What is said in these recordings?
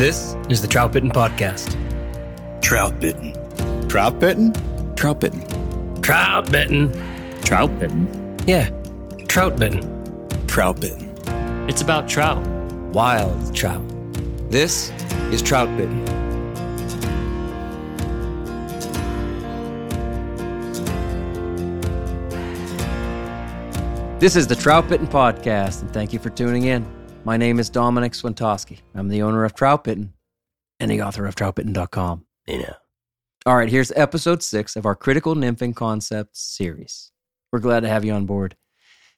This is the Trout Bitten Podcast. Trout bitten. Trout bitten? Trout bitten. Trout Bitten. Trout bitten. Yeah, Trout Bitten. Trout bitten. It's about trout. Wild trout. This is Trout Bitten. This is the Trout Bitten Podcast, and thank you for tuning in. My name is Domenick Swentosky. I'm the owner of Trout Bitten and the author of troutbitten.com. You know. All right, here's episode six of our Critical Nymphing Concepts series. We're glad to have you on board.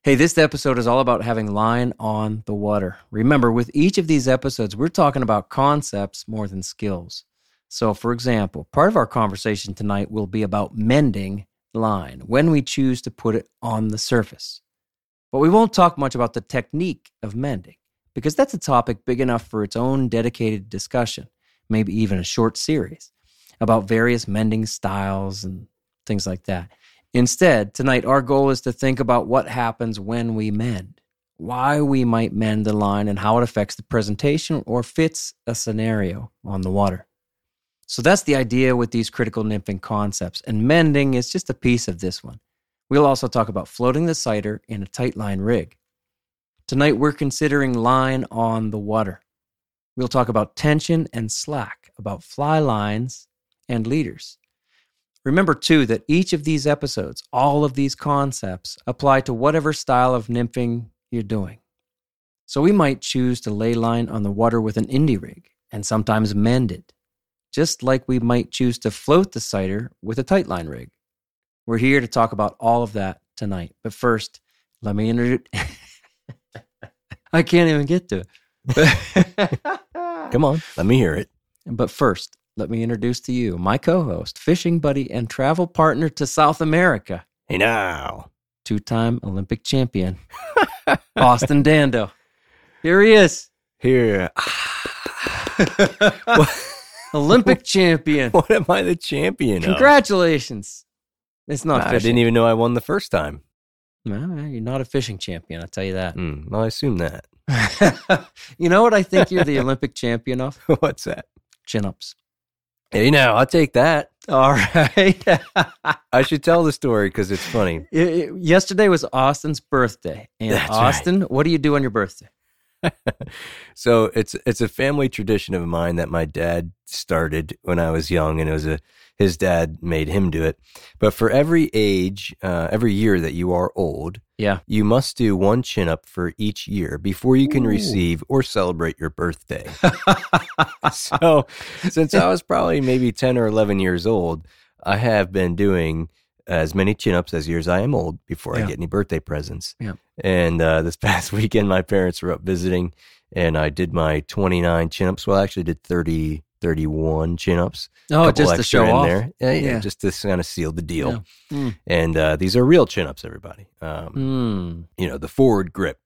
Hey, this episode is all about having line on the water. Remember, with each of these episodes, we're talking about concepts more than skills. So, for example, part of our conversation tonight will be about mending line when we choose to put it on the surface. But we won't talk much about the technique of mending because that's a topic big enough for its own dedicated discussion, maybe even a short series about various mending styles and things like that. Instead, tonight our goal is to think about what happens when we mend, why we might mend the line, and how it affects the presentation or fits a scenario on the water. So that's the idea with these critical nymphing concepts, and mending is just a piece of this one. We'll also talk about floating the sighter in a tight line rig. Tonight we're considering line on the water. We'll talk about tension and slack, about fly lines and leaders. Remember, too, that each of these episodes, all of these concepts, apply to whatever style of nymphing you're doing. So we might choose to lay line on the water with an indie rig and sometimes mend it, just like we might choose to float the sighter with a tight line rig. We're here to talk about all of that tonight. But first, let me introduce. I can't even get to it. Come on. Let me hear it. But first, let me introduce to you my co host, fishing buddy, and travel partner to South America, Hey now. two time Olympic champion, Austin Dando. Here he is, Here. Olympic champion. What am I the champion of? Congratulations. It's not I fishing. didn't even know I won the first time. No, you're not a fishing champion, I'll tell you that. Hmm, well, I assume that. you know what I think you're the Olympic champion of? What's that? Chin ups. Hey now, I'll take that. All right. I should tell the story because it's funny. It- it- yesterday was Austin's birthday. And That's right. Austin, what do you do on your birthday? so it's it's a family tradition of mine that my dad started when I was young, and it was a his dad made him do it. But for every age, uh, every year that you are old, Yeah. you must do one chin up for each year before you can Ooh. receive or celebrate your birthday. so since I was probably maybe ten or eleven years old, I have been doing as many chin ups as years I am old before Yeah. I get any birthday presents. Yeah. And uh, this past weekend, my parents were up visiting, and I did my 29 chin ups. Well, I actually did 30, 31 chin ups. Oh, just to show off. there. Yeah, yeah, Yeah. just to kind of seal the deal. Yeah. Mm. And uh, these are real chin ups, everybody. Um, Mm. You know, the forward grip.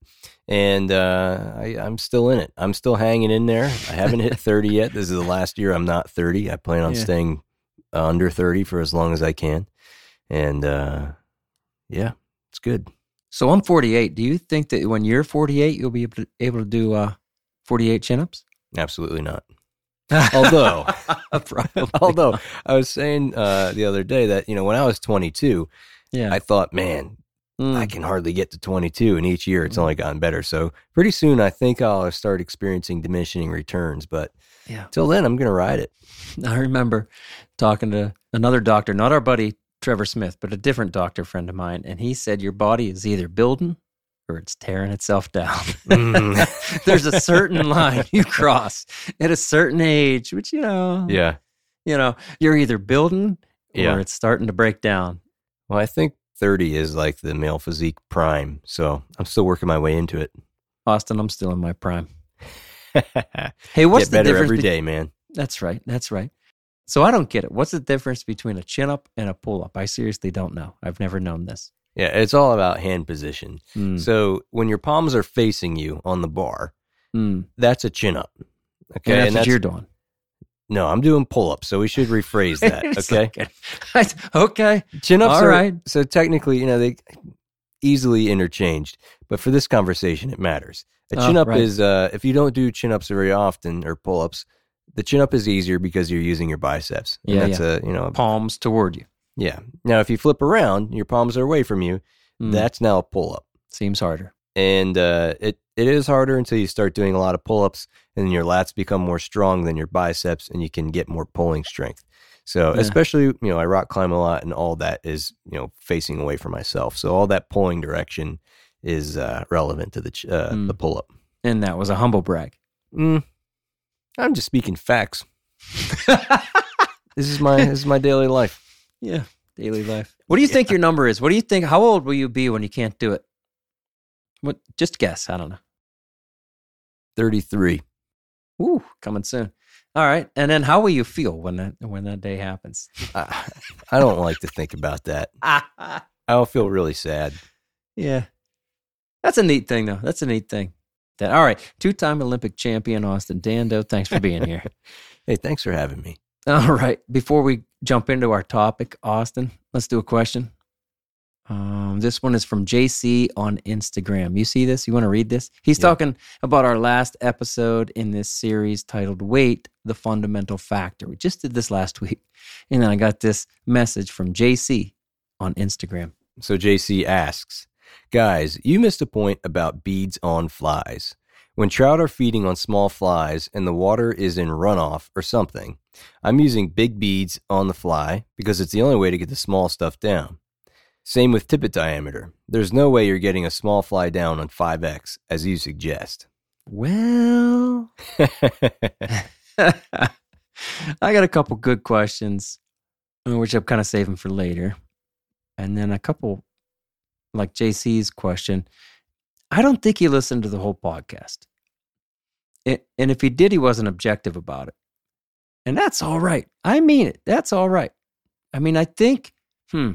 and uh, I, I'm still in it. I'm still hanging in there. I haven't hit 30 yet. This is the last year I'm not 30. I plan on Yeah. staying under 30 for as long as I can, and uh, yeah, it's good. So I'm 48. Do you think that when you're 48, you'll be able to, able to do uh, 48 chin ups? Absolutely not. Although, although I was saying uh, the other day that you know when I was 22, yeah. I thought, man, Mm. I can hardly get to 22, and each year it's Mm. only gotten better. So pretty soon, I think I'll start experiencing diminishing returns. But Yeah. till then, I'm gonna ride it. I remember talking to another doctor, not our buddy Trevor Smith, but a different doctor friend of mine, and he said your body is either building or it's tearing itself down. Mm. There's a certain line you cross at a certain age, which you know, yeah. you know, you're either building or Yeah. it's starting to break down. Well, I think 30 is like the male physique prime, so I'm still working my way into it. Austin, I'm still in my prime. Hey, what's the better difference? every be- day, man. That's right. That's right. So I don't get it. What's the difference between a chin up and a pull up? I seriously don't know. I've never known this. Yeah, it's all about hand position. Mm, So when your palms are facing you on the bar, mm. that's a chin up. Okay, And that's and what you're doing. no, I'm doing pull ups, so we should rephrase that. Okay, okay. chin ups All are right. so technically, you know, they easily interchanged, but for this conversation, it matters. A Oh, chin up right. is uh, if you don't do chin ups very often or pull ups, the chin up is easier because you're using your biceps. And Yeah, that's a you know Palms toward you. Yeah. Now if you flip around, your palms are away from you. Mm, That's now a pull up. seems harder. and uh, it it is harder until you start doing a lot of pull ups, and your lats become more strong than your biceps, and you can get more pulling strength. So Yeah. especially you know I rock climb a lot, and all that is you know facing away from myself. So all that pulling direction is uh, relevant to the ch- uh, Mm. the pull up. And that was a humble brag. Mm, I'm just speaking facts. This is my this is my daily life. Yeah. Daily life. What do you think your number is? What do you think? How old will you be when you can't do it? What? Just guess. I don't know. Thirty three. Ooh, coming soon. All right. And then how will you feel when that when that day happens? I, I don't like to think about that. I'll feel really sad. yeah. That's a neat thing though. That's a neat thing. That all right. Two-time Olympic champion Austin Dando. Thanks for being here. Hey, thanks for having me. All right. Before we jump into our topic, Austin, let's do a question. Um, this one is from JC on Instagram. You see this? You want to read this? He's Yeah. talking about our last episode in this series titled Weight, the Fundamental Factor. We just did this last week. And then I got this message from JC on Instagram. So JC asks, guys, you missed a point about beads on flies. When trout are feeding on small flies and the water is in runoff or something, I'm using big beads on the fly because it's the only way to get the small stuff down. Same with tippet diameter. There's no way you're getting a small fly down on 5x as you suggest. Well, I got a couple good questions, which I'm kind of saving for later. And then a couple, like JC's question. I don't think he listened to the whole podcast. It, and if he did, he wasn't objective about it. And that's all right. I mean it. That's all right. I mean, I think, hmm,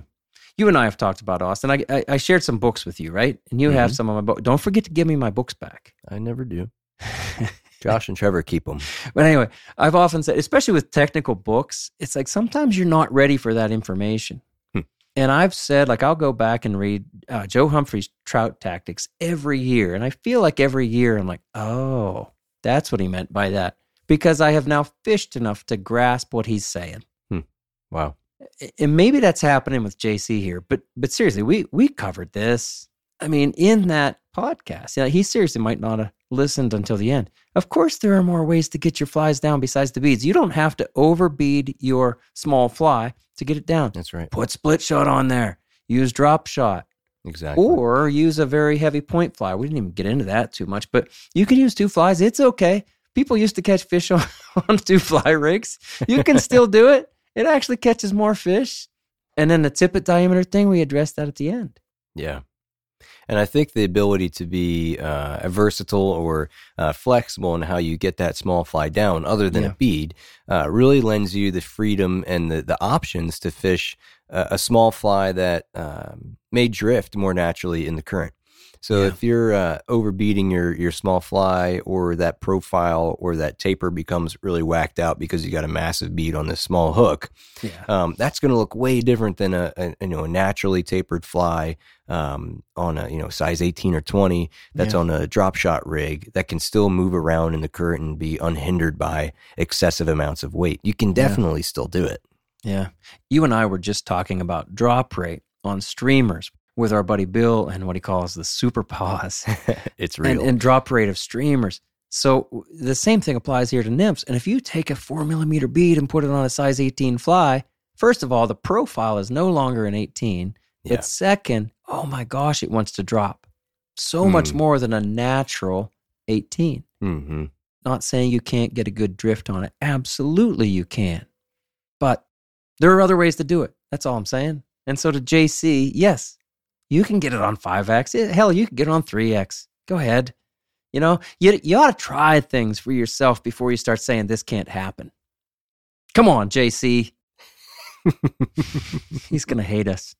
you and I have talked about Austin. I, I, I shared some books with you, right? And you have Mhm. some of my books. Don't forget to give me my books back. I never do. Josh and Trevor keep them. But anyway, I've often said, especially with technical books, it's like sometimes you're not ready for that information. Hmm. And I've said, like, I'll go back and read uh, Joe Humphrey's Trout Tactics every year. And I feel like every year I'm like, oh, that's what he meant by that. Because I have now fished enough to grasp what he's saying. Hmm. Wow. And maybe that's happening with JC here. But but seriously, we we covered this. I mean, in that podcast, yeah, he seriously might not have listened until the end. Of course, there are more ways to get your flies down besides the beads. You don't have to overbead your small fly to get it down. That's right. Put split shot on there. Use drop shot. Exactly. Or use a very heavy point fly. We didn't even get into that too much, but you can use two flies. It's okay. People used to catch fish on, on two fly rigs. You can still do it. It actually catches more fish. And then the tippet diameter thing, we addressed that at the end. Yeah. And I think the ability to be uh, versatile or uh, flexible in how you get that small fly down, other than Yeah. a bead, uh, really lends you the freedom and the, the options to fish uh, a small fly that um, may drift more naturally in the current. So Yeah. if you're uh, overbeading your your small fly, or that profile or that taper becomes really whacked out because you got a massive bead on this small hook, Yeah. um, that's going to look way different than a, a you know a naturally tapered fly um, on a you know size 18 or 20 that's Yeah. on a drop shot rig that can still move around in the current and be unhindered by excessive amounts of weight. You can Yeah. definitely still do it. Yeah. You and I were just talking about drop rate on streamers with our buddy Bill and what he calls the super pause it's and, real. and drop rate of streamers. So the same thing applies here to nymphs. And if you take a four millimeter bead and put it on a size 18 fly, first of all, the profile is no longer an 18. Yeah. But second, oh my gosh, it wants to drop so much Hmm. more than a natural 18. Mm-hmm. Not saying you can't get a good drift on it. Absolutely, you can. But there are other ways to do it. That's all I'm saying. And so to JC, yes, you can get it on 5X. Eh, Hell, you can get it on 3X. Go ahead. You know, you, you ought to try things for yourself before you start saying this can't happen. Come on, JC. He's going to hate us.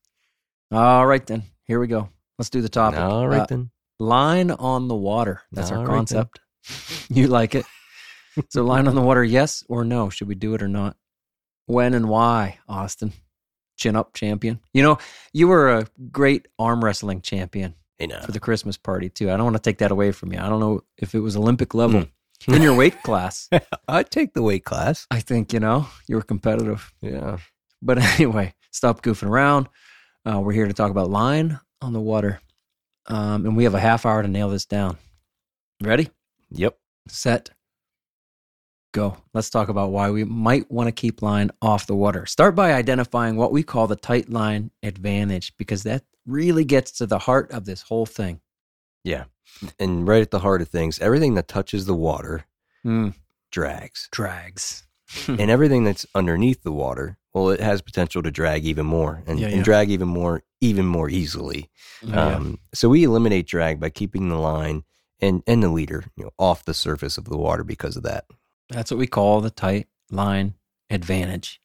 All right, then. Here we go. Let's do the topic. All right Uh, then. Line on the water. That's All our right, concept. you like it? so, line on the water, yes or no? Should we do it or not? When and why, Austin? Chin up champion. You know, you were a great arm wrestling champion for the Christmas party, too. I don't want to take that away from you. I don't know if it was Olympic level Hmm. in your weight class. I'd take the weight class. I think, you know, you were competitive. Yeah. But anyway, stop goofing around. Uh, we're here to talk about line on the water. Um, and we have a half hour to nail this down. Ready? Yep. set, go. Let's talk about why we might want to keep line off the water. Start by identifying what we call the tight line advantage, because that really gets to the heart of this whole thing. Yeah. And right at the heart of things, everything that touches the water Mm, drags. drags. and everything that's underneath the water, well, it has potential to drag even more and, Yeah, and drag even more, even more easily. Yeah. Um, so we eliminate drag by keeping the line and, and the leader you know, off the surface of the water because of that. That's what we call the tight line advantage.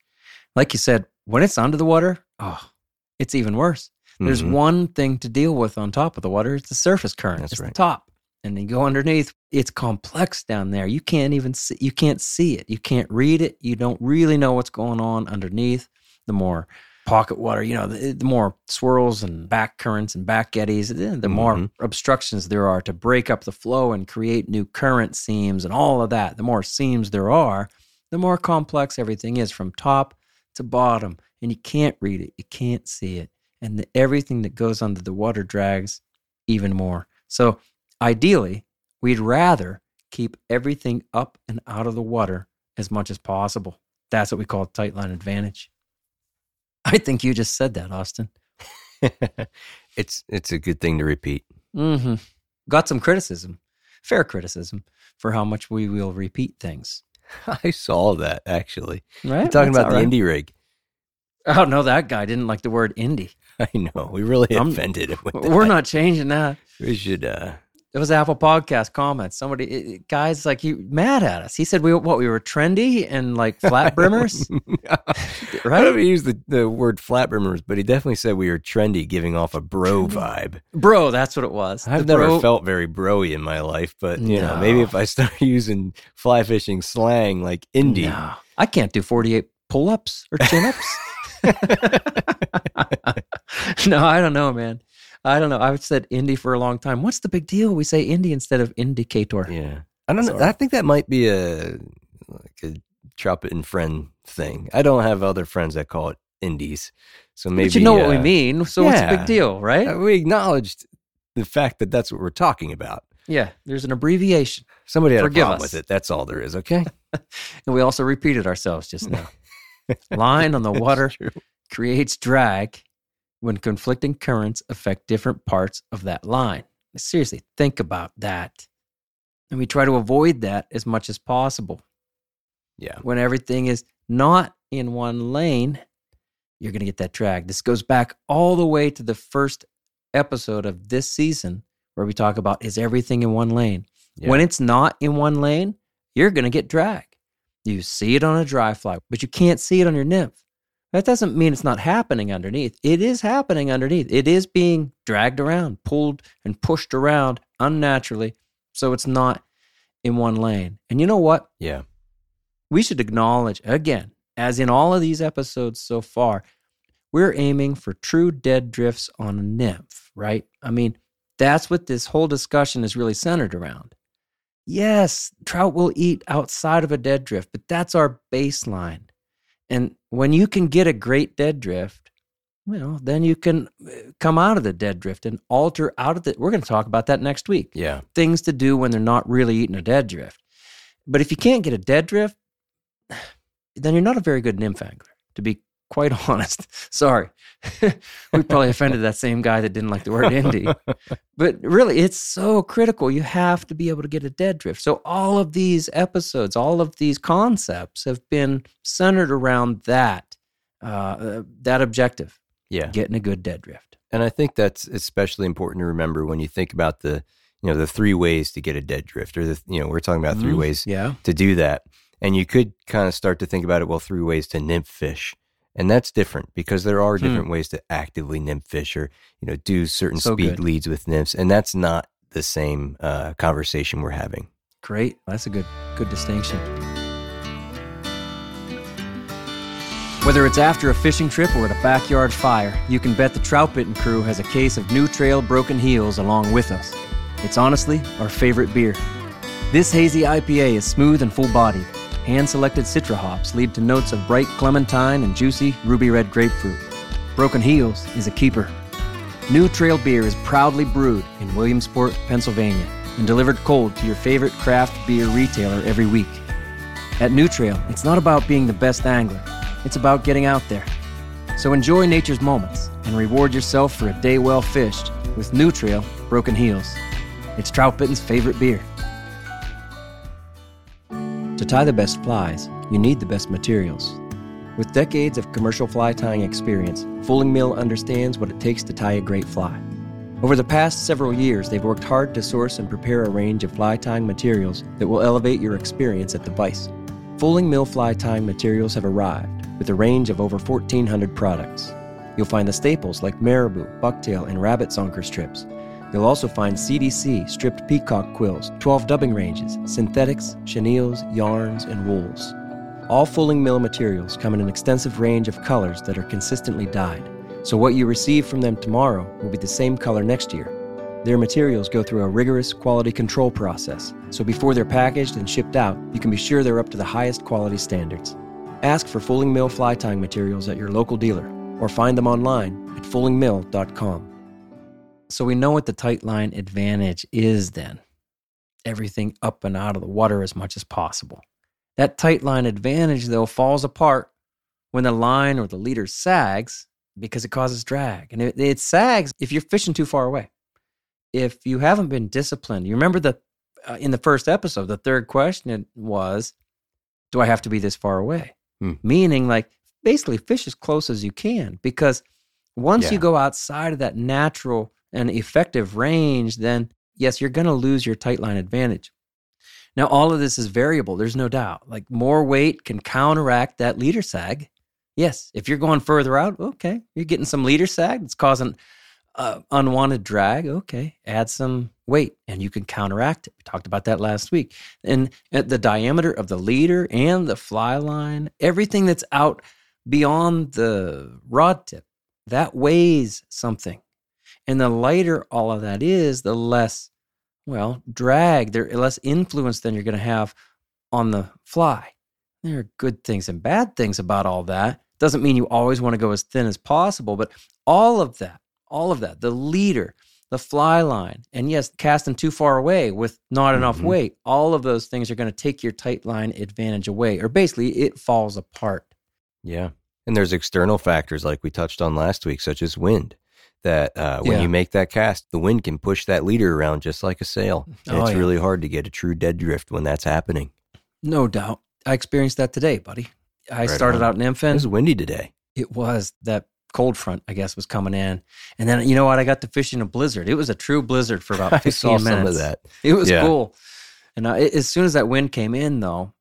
Like you said, when it's under the water, oh, it's even worse. There's Mhm. one thing to deal with on top of the water. It's the surface current. That's it's right. the top. And then you go underneath. It's complex down there. You can't even see you can't see it. You can't read it. You don't really know what's going on underneath. The more pocket water, you know, the, the more swirls and back currents and back eddies, the, the more Mhm. obstructions there are to break up the flow and create new current seams and all of that. The more seams there are, the more complex everything is from top to bottom. And you can't read it. You can't see it and the, everything that goes under the water drags even more. So, ideally, we'd rather keep everything up and out of the water as much as possible. That's what we call tight line advantage. I think you just said that, Austin. it's it's a good thing to repeat. hmm Got some criticism, fair criticism, for how much we will repeat things. I saw that actually. Right? You're talking That's about the right. indie rig. Oh no, that guy didn't like the word indie. I know we really I'm- offended him. With We're not changing that. We should. uh It was Apple Podcast comments. Somebody, it- guys, like you, mad at us. He said we what we were trendy and like flat brimmers, I don't right? use the, the word flat brimmers, but he definitely said we were trendy, giving off a bro vibe. Bro, that's what it was. I've The never bro- felt very broy in my life, but you know, maybe if I start using fly fishing slang like indie, No, I can't do forty-eight pull-ups or chin-ups. no, I don't know, man. I don't know. I've said indie for a long time. What's the big deal? We say indie instead of indicator. yeah, I don't know. Sorry. I think that might be a like a trumpet and friend thing. I don't have other friends that call it indies, so maybe but you know what we uh, mean. So what's the big deal, right? uh, We acknowledged the fact that that's what we're talking about. yeah, there's an abbreviation. Somebody had Forgive a problem us. with it. That's all there is. Okay. And we also repeated ourselves just now. Line on the water creates drag when conflicting currents affect different parts of that line. Seriously, think about that. And we try to avoid that as much as possible. Yeah. When everything is not in one lane, you're going to get that drag. This goes back all the way to the first episode of this season where we talk about is everything in one lane? Yeah. When it's not in one lane, you're going to get drag. You see it on a dry fly, but you can't see it on your nymph. That doesn't mean it's not happening underneath. It is happening underneath. It is being dragged around, pulled and pushed around unnaturally. So it's not in one lane. And you know what? Yeah. We should acknowledge, again, as in all of these episodes so far, we're aiming for true dead drifts on a nymph, right? I mean, that's what this whole discussion is really centered around. Yes, trout will eat outside of a dead drift, but that's our baseline. And when you can get a great dead drift, well, then you can uh, come out of the dead drift and alter out of the. We're going to talk about that next week. Yeah. Things to do when they're not really eating a dead drift. But if you can't get a dead drift, then you're not a very good nymph angler, to be quite honest. Sorry. we probably offended that same guy that didn't like the word indie. but really, it's so critical. You have to be able to get a dead drift. So, all of these episodes, all of these concepts have been centered around that, uh, that objective Yeah. getting a good dead drift. And I think that's especially important to remember when you think about the, you know, the three ways to get a dead drift, or the, you know, we're talking about three Mhm. ways Yeah. to do that. And you could kind of start to think about it, well, three ways to nymph fish. And that's different because there are Hmm. different ways to actively nymph fish or, you know, do certain So speed good. leads with nymphs. And that's not the same uh, conversation we're having. Great. That's a good good distinction. Whether it's after a fishing trip or at a backyard fire, you can bet the Trout Bitten crew has a case of New Trail Broken Heels along with us. It's honestly our favorite beer. This hazy IPA is smooth and full bodied. Hand selected citra hops lead to notes of bright clementine and juicy ruby red grapefruit. Broken Heels is a keeper. New Trail Beer is proudly brewed in Williamsport, Pennsylvania, and delivered cold to your favorite craft beer retailer every week. At New Trail, it's not about being the best angler, it's about getting out there. So enjoy nature's moments and reward yourself for a day well fished with New Trail Broken Heels. It's Trout Bitten's favorite beer. To tie the best flies, you need the best materials. With decades of commercial fly tying experience, Fulling Mill understands what it takes to tie a great fly. Over the past several years, they've worked hard to source and prepare a range of fly tying materials that will elevate your experience at the vise. Fulling Mill fly tying materials have arrived with a range of over 1,400 products. You'll find the staples like marabou, bucktail, and rabbit zonker strips. You'll also find CDC, stripped peacock quills, 12 dubbing ranges, synthetics, chenilles, yarns, and wools. All Fulling Mill materials come in an extensive range of colors that are consistently dyed, so what you receive from them tomorrow will be the same color next year. Their materials go through a rigorous quality control process, so before they're packaged and shipped out, you can be sure they're up to the highest quality standards. Ask for Fulling Mill fly tying materials at your local dealer or find them online at fullingmill.com. So we know what the tight line advantage is then. Everything up and out of the water as much as possible. That tight line advantage, though, falls apart when the line or the leader sags because it causes drag. And it, it sags if you're fishing too far away. If you haven't been disciplined, you remember the uh, in the first episode, the third question was, "Do I have to be this far away?" Hmm. Meaning, like basically, fish as close as you can because once Yeah. you go outside of that natural and effective range, then yes, you're going to lose your tight line advantage. Now, all of this is variable. There's no doubt. Like more weight can counteract that leader sag. Yes, if you're going further out, okay, you're getting some leader sag that's causing uh, unwanted drag. Okay, add some weight and you can counteract it. We talked about that last week. And the diameter of the leader and the fly line, everything that's out beyond the rod tip, that weighs something. And the lighter all of that is, the less, well, drag, there less influence than you're going to have on the fly. There are good things and bad things about all that. Doesn't mean you always want to go as thin as possible, but all of that, all of that, the leader, the fly line, and yes, casting too far away with not enough Mhm. weight, all of those things are going to take your tight line advantage away, or basically it falls apart. Yeah. And there's external factors like we touched on last week, such as wind, that uh, when Yeah. you make that cast, the wind can push that leader around just like a sail. And Oh, it's yeah. really hard to get a true dead drift when that's happening. No doubt. I experienced that today, buddy. I Right started on. out in It was windy today. It was that cold front, I guess, was coming in. And then, you know what? I got to fish in a blizzard. It was a true blizzard for about 15 I saw minutes. some of that. It was Yeah. cool. And uh, as soon as that wind came in, though,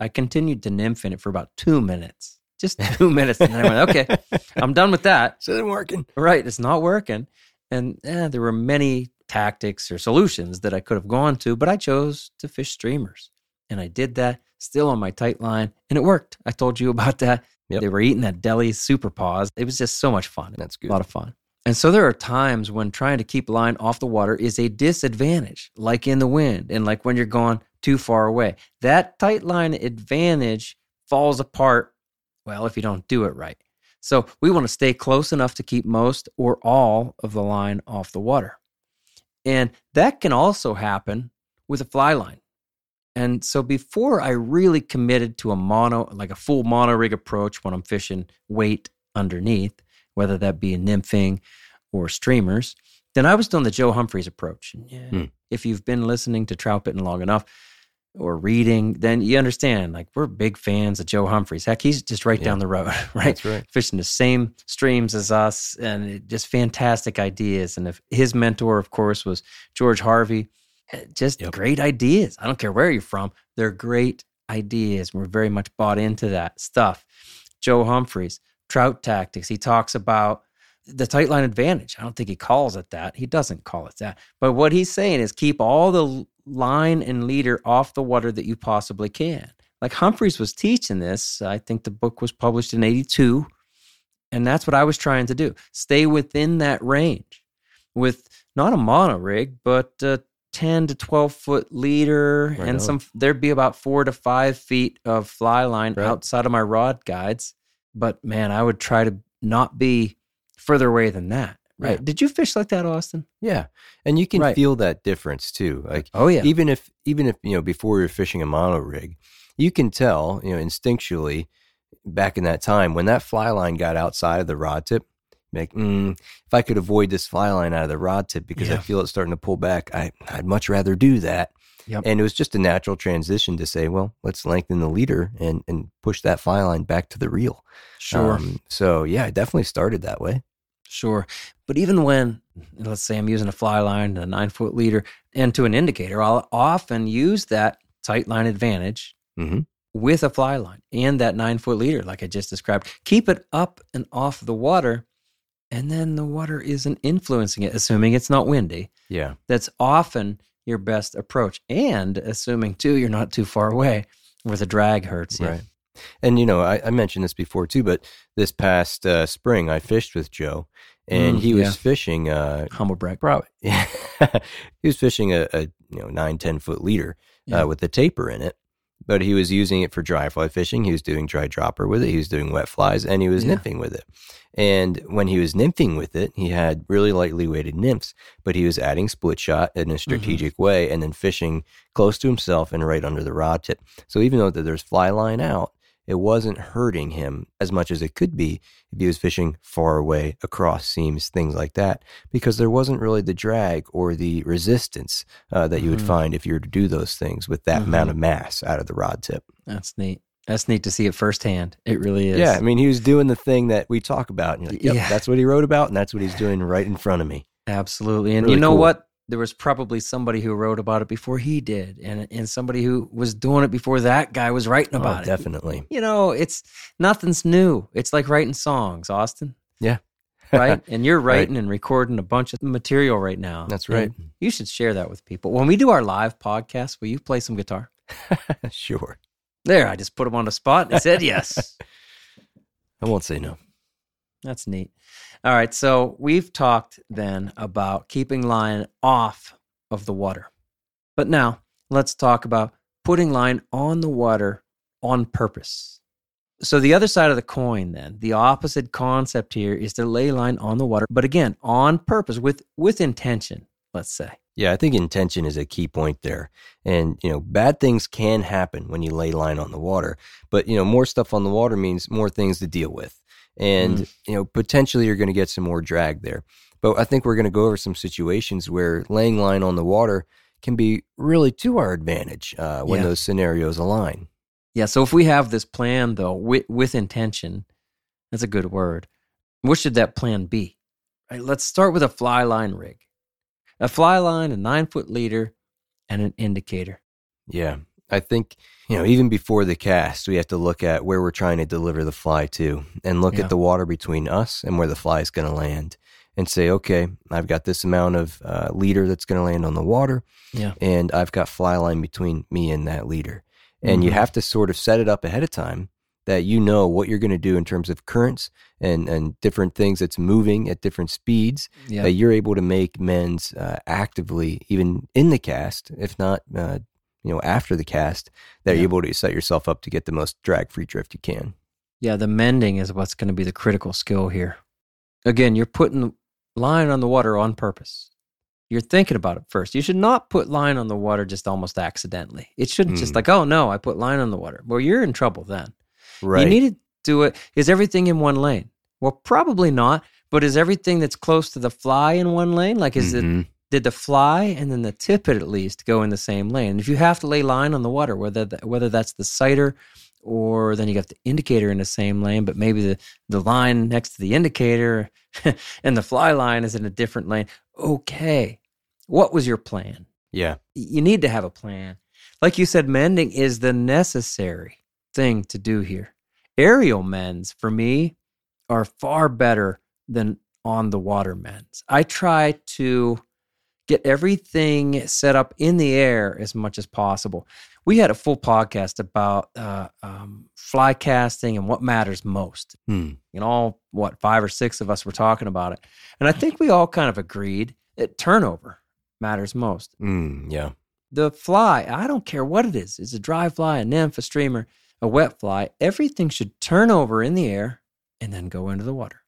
I continued to nymph in it for about two minutes. Just two minutes. And then I went, okay, I'm done with that. This isn't working. Right. It's not working. And eh, there were many tactics or solutions that I could have gone to, but I chose to fish streamers. And I did that still on my tight line, and it worked. I told you about that. Yep. They were eating that deli super pause. It was just so much fun. That's good. A lot of fun. And so there are times when trying to keep line off the water is a disadvantage, like in the wind and like when you're going too far away. That tight line advantage falls apart, well, if you don't do it right. So we want to stay close enough to keep most or all of the line off the water. And that can also happen with a fly line. And so before I really committed to a mono, like a full mono rig approach when I'm fishing weight underneath, whether that be nymphing or streamers, then I was doing the Joe Humphreys approach. And yeah, Hmm. If you've been listening to Trout Bitten long enough or reading, then you understand. Like we're big fans of Joe Humphreys. Heck, he's just right Yeah. down the road, right? That's right. Fishing the same streams as us, and just fantastic ideas. And if his mentor, of course, was George Harvey, eh, just Yep. great ideas. I don't care where you're from; they're great ideas. We're very much bought into that stuff. Joe Humphreys, trout tactics. He talks about the tight line advantage. I don't think he calls it that. He doesn't call it that. But what he's saying is keep all the line and leader off the water that you possibly can. Like Humphreys was teaching this. I think the book was published in 82. And that's what I was trying to do. Stay within that range with not a mono rig, but a 10 to 12 foot leader Right and some there'd be about four to five feet of fly line Right. outside of my rod guides. But man, I would try to not be further away than that. Right. Yeah. Did you fish like that, Austin? Yeah, and you can Right. feel that difference too. Like Oh yeah. even if even if you know before you're fishing a mono rig, you can tell you know instinctually back in that time when that fly line got outside of the rod tip. Like, mm, if I could avoid this fly line out of the rod tip because I feel it starting to pull back, I, I'd much rather do that. Yep. And it was just a natural transition to say, well, let's lengthen the leader and, and push that fly line back to the reel. Sure. Um, so yeah, I definitely started that way. Sure. But even when, let's say I'm using a fly line, a nine foot leader, and to an indicator, I'll often use that tight line advantage Mhm. with a fly line and that nine foot leader, like I just described. Keep it up and off the water, and then the water isn't influencing it, assuming it's not windy. Yeah. That's often your best approach. And assuming, too, you're not too far away where the drag hurts you. And you know, I, I mentioned this before too, but this past uh, spring I fished with Joe, and Mm, he was yeah. fishing. Uh, Humble brag. probably he was fishing a, a you know nine ten foot leader Yeah. uh, with the taper in it, but he was using it for dry fly fishing. He was doing dry dropper with it. He was doing wet flies, and he was Yeah. nymphing with it. And when he was nymphing with it, he had really lightly weighted nymphs, but he was adding split shot in a strategic way, and then fishing close to himself and right under the rod tip. So even though that there's fly line out, it wasn't hurting him as much as it could be if he was fishing far away across seams, things like that, because there wasn't really the drag or the resistance uh, that you would Mhm. find if you were to do those things with that amount of mass out of the rod tip. That's neat. That's neat to see it firsthand. It really is. Yeah, I mean, he was doing the thing that we talk about. And like, yep, Yeah. that's what he wrote about, and that's what he's doing right in front of me. Absolutely. And Really you know cool. what? There was probably somebody who wrote about it before he did, and and somebody who was doing it before that guy was writing oh, about oh, it. definitely. You know, it's nothing's new. It's like writing songs, Austin. Yeah. right? And you're Right. writing and recording a bunch of material right now. That's And right. you should share that with people. When we do our live podcast, will you play some guitar? sure. There, I just put him on the spot and he said yes. I won't say no. That's neat. All right. So we've talked then about keeping line off of the water. But now let's talk about putting line on the water on purpose. So the other side of the coin then, the opposite concept here is to lay line on the water, but again, on purpose with with intention, let's say. Yeah, I think intention is a key point there. And, you know, bad things can happen when you lay line on the water, but, you know, more stuff on the water means more things to deal with. And, you know, potentially you're going to get some more drag there. But I think we're going to go over some situations where laying line on the water can be really to our advantage uh, when Yeah. those scenarios align. Yeah. So if we have this plan though, with, with intention, that's a good word. What should that plan be? Right, let's start with a fly line rig. A fly line, a nine foot leader, and an indicator. Yeah. I think, you know, even before the cast, we have to look at where we're trying to deliver the fly to and look Yeah. at the water between us and where the fly is going to land and say, okay, I've got this amount of uh, leader that's going to land on the water Yeah. and I've got fly line between me and that leader. And you Mhm. have to sort of set it up ahead of time that you know what you're going to do in terms of currents and, and different things that's moving at different speeds Yeah. that you're able to make men's uh, actively even in the cast, if not uh, you know after the cast, that Yeah. you're able to set yourself up to get the most drag free drift you can. Yeah, the mending is what's going to be the critical skill here. Again, you're putting line on the water on purpose. You're thinking about it first. You should not put line on the water just almost accidentally. It shouldn't just Mm. like, oh no, I put line on the water. Well, you're in trouble then. Right. You need to do it. Is everything in one lane? Well, probably not. But is everything that's close to the fly in one lane? Like, is it Mhm. Did the fly and then the tippet at least go in the same lane? If you have to lay line on the water, whether th- whether that's the sighter or then you got the indicator in the same lane, but maybe the, the line next to the indicator and the fly line is in a different lane. Okay. What was your plan? Yeah. You need to have a plan. Like you said, mending is the necessary thing to do here. Aerial mends, for me, are far better than on the water mends. I try to get everything set up in the air as much as possible. We had a full podcast about uh, um, fly casting and what matters most. Hmm. And all, what, five or six of us were talking about it. And I think we all kind of agreed that turnover matters most Mm, yeah. the fly, I don't care what it is. It's a dry fly, a nymph, a streamer, a wet fly. Everything should turn over in the air and then go into the water.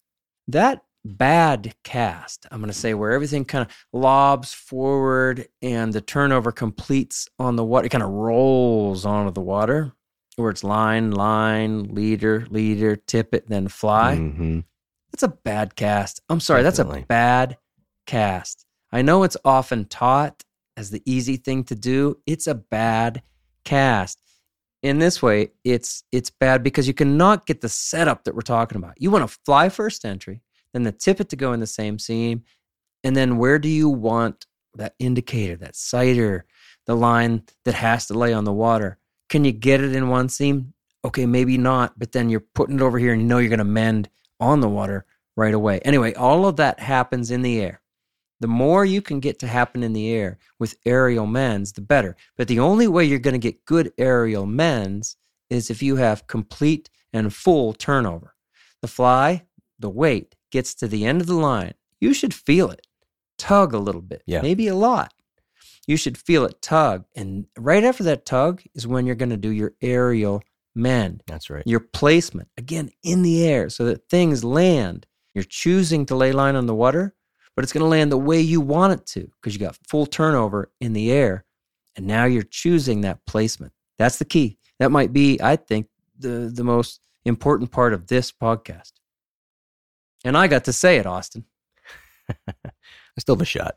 That bad cast, I'm going to say, where everything kind of lobs forward and the turnover completes on the water, it kind of rolls onto the water, where it's line, line, leader, leader, tippet, then fly. Mhm. That's a bad cast. I'm sorry, that's a bad cast. I know it's often taught as the easy thing to do. It's a bad cast. In this way, it's it's bad because you cannot get the setup that we're talking about. You want to fly first entry, then the tippet to go in the same seam, and then where do you want that indicator, that sighter, the line that has to lay on the water? Can you get it in one seam? Okay, maybe not, but then you're putting it over here and you know you're going to mend on the water right away. Anyway, all of that happens in the air. The more you can get to happen in the air with aerial mends, the better. But the only way you're going to get good aerial mends is if you have complete and full turnover. The fly, the weight gets to the end of the line. You should feel it tug a little bit, Yeah. maybe a lot. You should feel it tug. And right after that tug is when you're going to do your aerial mend That's right. your placement again in the air so that things land you're choosing to lay line on the water but it's going to land the way you want it to because you got full turnover in the air and now you're choosing that placement that's the key that might be i think the the most important part of this podcast and i got to say it austin I still have a shot.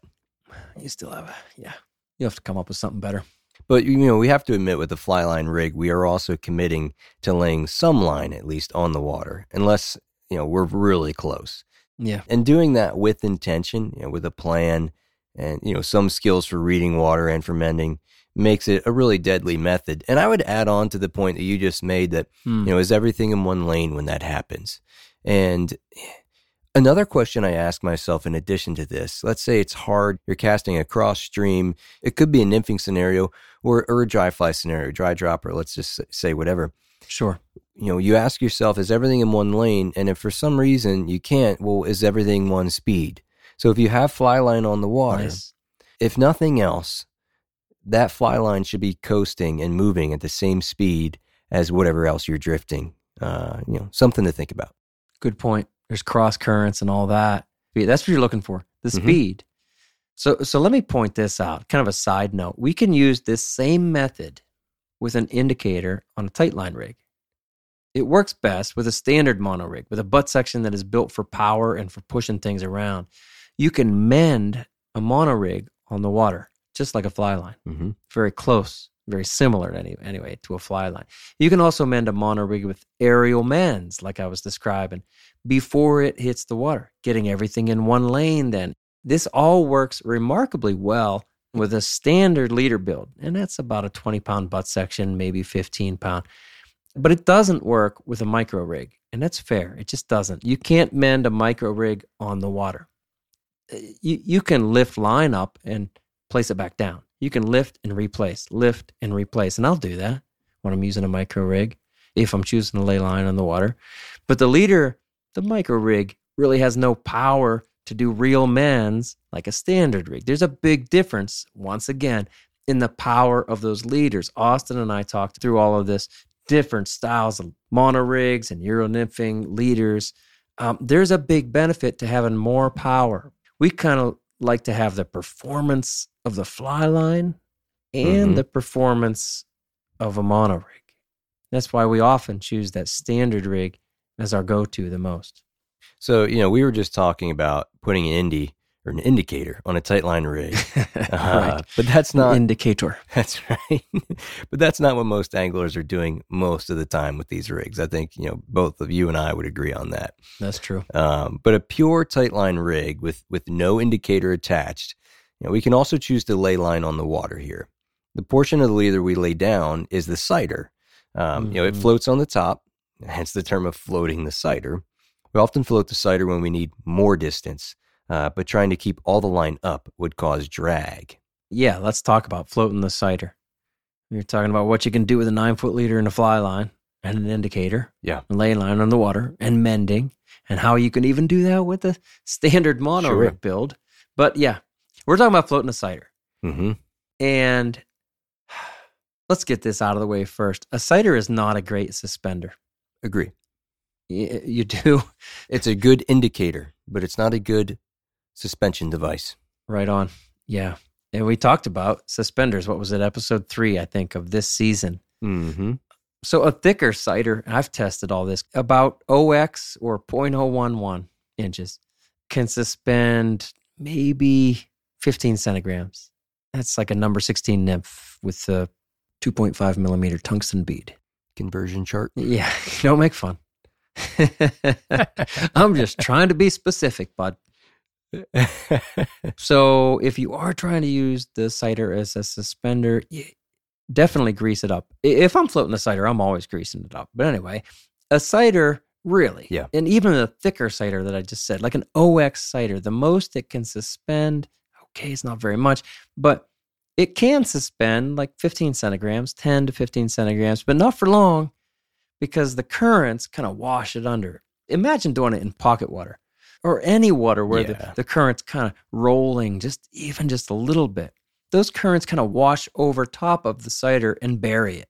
you still have a yeah you have to come up with something better But you know, we have to admit with the fly line rig, we are also committing to laying some line at least on the water, unless you know we're really close. yeah And doing that with intention, you know, with a plan, and you know some skills for reading water and for mending makes it a really deadly method. And I would add on to the point that you just made that Hmm. you know is everything in one lane when that happens. And another question I ask myself in addition to this, let's say it's hard, you're casting a cross stream. It could be a nymphing scenario or, or a dry fly scenario, dry dropper, let's just say whatever. sure You know, you ask yourself, is everything in one lane? And if for some reason you can't, well, is everything one speed? So if you have fly line on the water, nice if nothing else, that fly line should be coasting and moving at the same speed as whatever else you're drifting. Uh, you know, something to think about. Good point. There's cross currents and all that. That's what you're looking for. The Mhm. speed. So so let me point this out. Kind of a side note. We can use this same method with an indicator on a tight line rig. It works best with a standard mono rig with a butt section that is built for power and for pushing things around. You can mend a mono rig on the water just like a fly line Mm-hmm. very close, very similar any, anyway to a fly line. You can also mend a mono rig with aerial mends, like I was describing, before it hits the water, getting everything in one lane then. This all works remarkably well with a standard leader build, and that's about a 20 pound butt section, maybe 15 pound. But it doesn't work with a micro rig, and that's fair. It just doesn't. You can't mend a micro rig on the water. Uh, You, you can lift line up and place it back down. You can lift and replace, lift and replace. And I'll do that when I'm using a micro rig if I'm choosing to lay line on the water. But the leader, the micro rig, really has no power to do real mends like a standard rig. There's a big difference, once again, in the power of those leaders. Austin and I talked through all of this different styles of mono rigs and Euro nymphing leaders. Um, there's a big benefit to having more power. We kind of like to have the performance of the fly line and Mhm. the performance of a mono rig. That's why we often choose that standard rig as our go to the most. So, you know, we were just talking about putting an indie or an indicator on a tight line rig. Uh, right. But that's not Indicator. That's right. but that's not what most anglers are doing most of the time with these rigs. I think, you know, both of you and I would agree on that. That's true. Um, but a pure tight line rig with, with no indicator attached, know, we can also choose to lay line on the water here. The portion of the leader we lay down is the sighter. Um, You know, it Mhm. floats on the top, hence the term of floating the sighter. We often float the sighter when we need more distance, uh, but trying to keep all the line up would cause drag. Yeah, let's talk about floating the sighter. You're talking about what you can do with a nine foot leader and a fly line and an indicator. Yeah. And laying line on the water and mending and how you can even do that with a standard mono Sure. rig build. But yeah, we're talking about floating a sighter. hmm And let's get this out of the way first. A sighter is not a great suspender. Agree. Y- You do It's a good indicator, but it's not a good suspension device. right on. Yeah. And we talked about suspenders. What was it? Episode three, I think, of this season. Mm-hmm. So a thicker sighter, I've tested all this, about 0X or 0.011 inches can suspend maybe 15 centigrams. That's like a number 16 nymph with a 2.5 millimeter tungsten bead. Conversion chart. Yeah, don't make fun. I'm just trying to be specific, bud. So if you are trying to use the sighter as a suspender, definitely grease it up. If I'm floating the sighter, I'm always greasing it up. But anyway, a sighter, really, Yeah. and even a thicker sighter that I just said, like an 0X sighter, the most it can suspend, okay, it's not very much, but it can suspend like 15 centigrams, 10 to 15 centigrams, but not for long because the currents kind of wash it under. Imagine doing it in pocket water or any water where Yeah. the, the current's kind of rolling just even just a little bit. Those currents kind of wash over top of the sighter and bury it.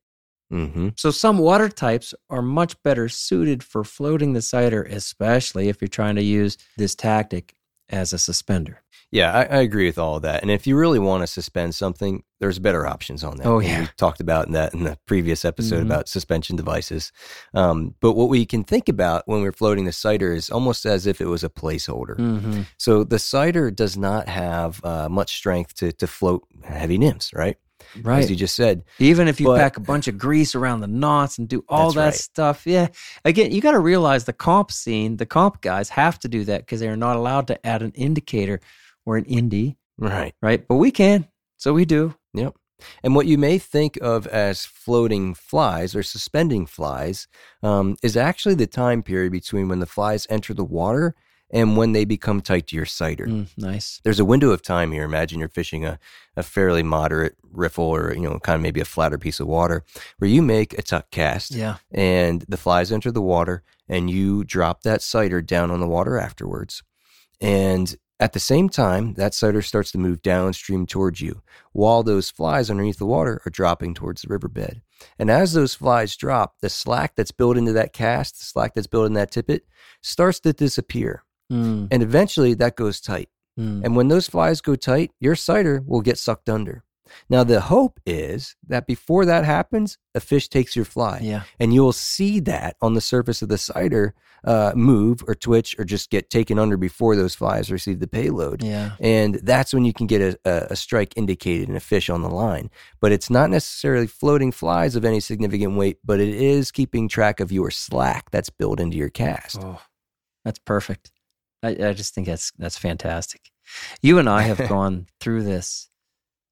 mm-hmm. So some water types are much better suited for floating the sighter, especially if you're trying to use this tactic as a suspender. Yeah, I, I agree with all of that. And if you really want to suspend something, there's better options on that. Oh, And yeah. we talked about that in the previous episode Mhm. about suspension devices. Um, but what we can think about when we're floating the sighter is almost as if it was a placeholder. Mm-hmm. So the sighter does not have uh, much strength to to float heavy nymphs, right? Right. As you just said. Even if you But- pack a bunch of grease around the knots and do all that right. stuff, yeah. Again, you got to realize the comp scene, the comp guys have to do that because they're not allowed to add an indicator or an indie, Right. right? But we can, so we do. Yep. And what you may think of as floating flies or suspending flies um, is actually the time period between when the flies enter the water and when they become tight to your sighter. Mm, nice. There's a window of time here. Imagine you're fishing a, a fairly moderate riffle or, you know, kind of maybe a flatter piece of water where you make a tuck cast Yeah. and the flies enter the water and you drop that sighter down on the water afterwards. And at the same time, that sighter starts to move downstream towards you while those flies underneath the water are dropping towards the riverbed. And as those flies drop, the slack that's built into that cast, the slack that's built in that tippet, starts to disappear. Mm, And eventually that goes tight. mm. And when those flies go tight, your sighter will get sucked under. Now, the hope is that before that happens, a fish takes your fly Yeah. and you'll see that on the surface of the sighter uh, move or twitch or just get taken under before those flies receive the payload. Yeah. And that's when you can get a, a, strike indicated and a fish on the line. But it's not necessarily floating flies of any significant weight, but it is keeping track of your slack that's built into your cast. Oh, that's perfect. I, I just think that's that's fantastic. You and I have gone through this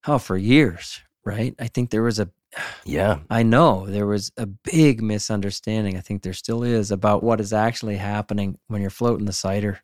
oh, for years, right? I think there was a, Yeah. I know there was a big misunderstanding. I think there still is about what is actually happening when you're floating the sighter.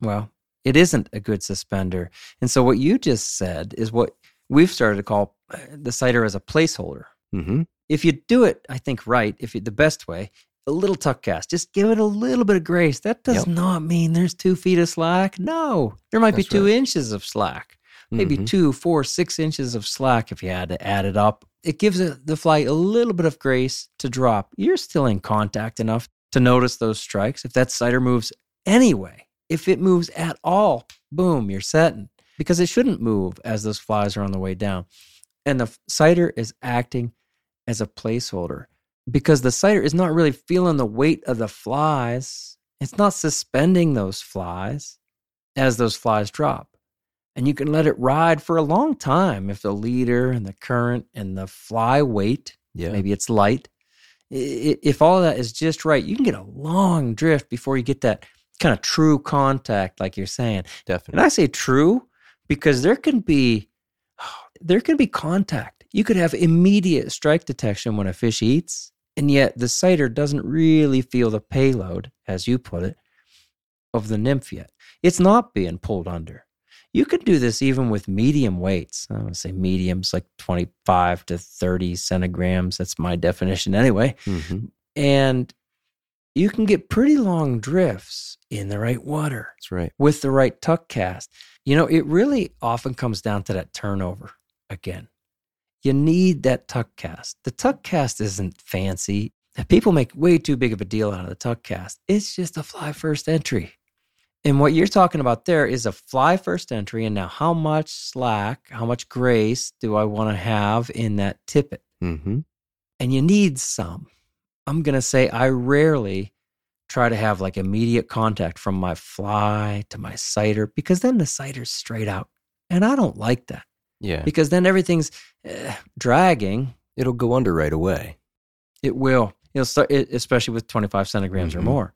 Well, it isn't a good suspender. And so what you just said is what we've started to call uh, the sighter as a placeholder. Mm-hmm. If you do it, I think right, if you the best way, a little tuck cast, just give it a little bit of grace. That does Yep. not mean there's two feet of slack. No, there might That's be two right. inches of slack, maybe Mhm. two, four, six inches of slack if you had to add it up. It gives the fly a little bit of grace to drop. You're still in contact enough to notice those strikes. If that sighter moves anyway, if it moves at all, boom, you're setting because it shouldn't move as those flies are on the way down. And the sighter is acting as a placeholder because the sighter is not really feeling the weight of the flies. It's not suspending those flies as those flies drop. And you can let it ride for a long time if the leader and the current and the fly weight, Yeah. maybe it's light, if all of that is just right, you can get a long drift before you get that kind of true contact, like you're saying. And I say true because there can be there can be contact. You could have immediate strike detection when a fish eats, and yet the sighter doesn't really feel the payload, as you put it, of the nymph yet. It's not being pulled under. You could do this even with medium weights. I would say mediums like 25 to 30 centigrams. That's my definition anyway. Mhm. And you can get pretty long drifts in the right water That's right. with the right tuck cast. You know, it really often comes down to that turnover again. You need that tuck cast. The tuck cast isn't fancy. People make way too big of a deal out of the tuck cast. It's just a fly first entry. And what you're talking about there is a fly first entry. And now, how much slack, how much grace do I want to have in that tippet? Mm-hmm. and you need some. I'm going to say I rarely try to have like immediate contact from my fly to my sighter because then the sighter's straight out. And I don't like that Yeah. because then everything's eh, dragging. It'll go under right away. It will. It'll start, it, especially with 25 centigrams or Mhm. more.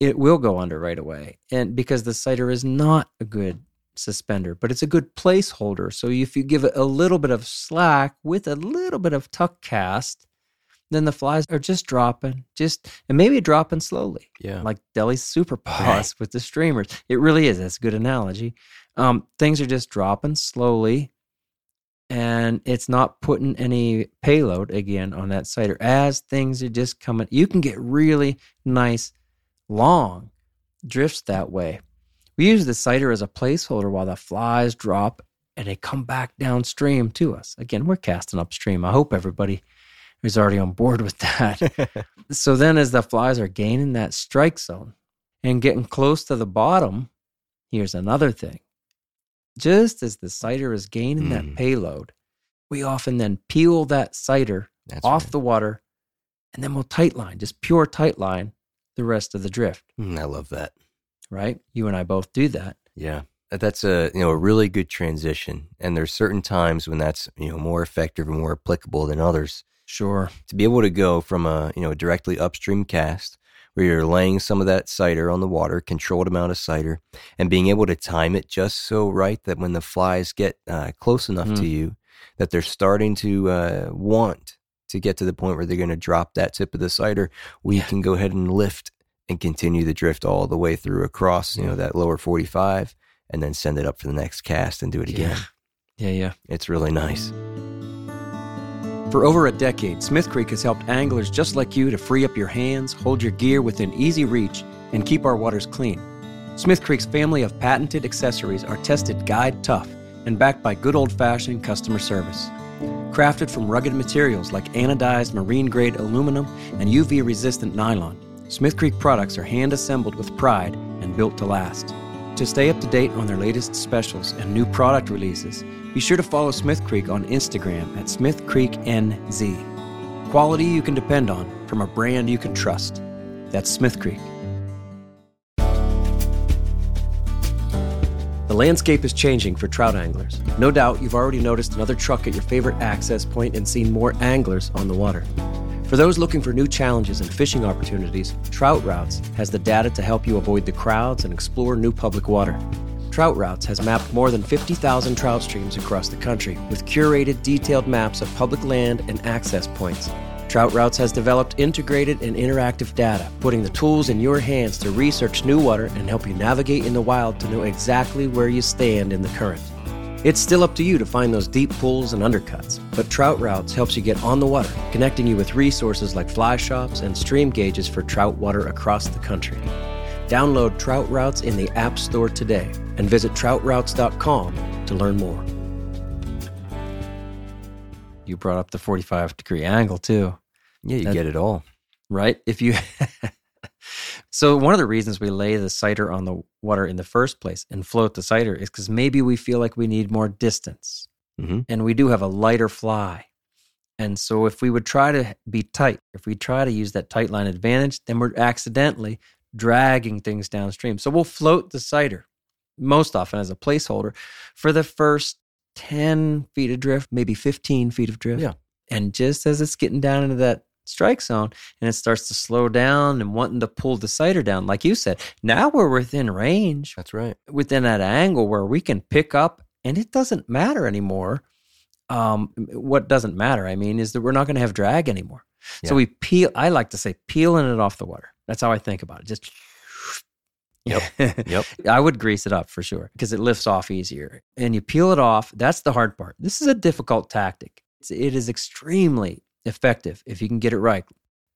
It will go under right away. And because the sighter is not a good suspender, but it's a good placeholder. So if you give it a little bit of slack with a little bit of tuck cast, then the flies are just dropping, just and maybe dropping slowly, Yeah. like Deli's super paws Right. with the streamers. It really is. That's a good analogy. Um, things are just dropping slowly, and it's not putting any payload again on that sighter. As things are just coming, you can get really nice long drifts that way. We use the sighter as a placeholder while the flies drop and they come back downstream to us. Again, we're casting upstream. I hope everybody is already on board with that. so then, as the flies are gaining that strike zone and getting close to the bottom, here's another thing. Just as the sighter is gaining that Mm. payload, we often then peel that sighter That's off right. the water and then we'll tight line, just pure tight line the rest of the drift, Mm, I love that. right? You and I both do that. Yeah. That's a you know a really good transition, and there's certain times when that's you know more effective and more applicable than others. Sure. To be able to go from a you know directly upstream cast where you're laying some of that sighter on the water, controlled amount of sighter, and being able to time it just so right that when the flies get uh, close enough to Mm. you, that they're starting to uh, want to get to the point where they're going to drop that tip of the sighter, we Yeah. can go ahead and lift and continue the drift all the way through across you know that lower 45 and then send it up for the next cast and do it again. Yeah, yeah. It's really nice. For over a decade, Smith Creek has helped anglers just like you to free up your hands, hold your gear within easy reach, and keep our waters clean. Smith Creek's family of patented accessories are tested guide tough and backed by good old fashioned customer service. Crafted from rugged materials like anodized marine grade aluminum and UV resistant nylon, Smith Creek products are hand assembled with pride and built to last. To stay up to date on their latest specials and new product releases, be sure to follow Smith Creek on Instagram at Smith Creek NZ. Quality you can depend on from a brand you can trust. That's Smith Creek. The landscape is changing for trout anglers. No doubt you've already noticed another truck at your favorite access point and seen more anglers on the water. For those looking for new challenges and fishing opportunities, Trout Routes has the data to help you avoid the crowds and explore new public water. Trout Routes has mapped more than 50,000 trout streams across the country with curated, detailed maps of public land and access points. Trout Routes has developed integrated and interactive data, putting the tools in your hands to research new water and help you navigate in the wild to know exactly where you stand in the current. It's still up to you to find those deep pools and undercuts, but Trout Routes helps you get on the water, connecting you with resources like fly shops and stream gauges for trout water across the country. Download Trout Routes in the App Store today and visit troutroutes.com to learn more. You brought up the 45 degree angle too, Yeah, you That- get it all. right? If you So one of the reasons we lay the sighter on the water in the first place and float the sighter is cuz maybe we feel like we need more distance. Mhm. And we do have a lighter fly. And so if we would try to be tight, if we try to use that tight line advantage, then we're accidentally dragging things downstream. So we'll float the sighter most often as a placeholder for the first 10 feet of drift, maybe 15 feet of drift. Yeah. And just as it's getting down into that strike zone and it starts to slow down and wanting to pull the sighter down, like you said, now we're within range, That's right. within that angle where we can pick up and it doesn't matter anymore. Um, what doesn't matter, I mean, is that we're not going to have drag anymore. So we peel, I like to say peeling it off the water. That's how I think about it. Just, Yep. Yep. I would grease it up for sure because it lifts off easier. And you peel it off. That's the hard part. This is a difficult tactic. It's, it is extremely effective if you can get it right.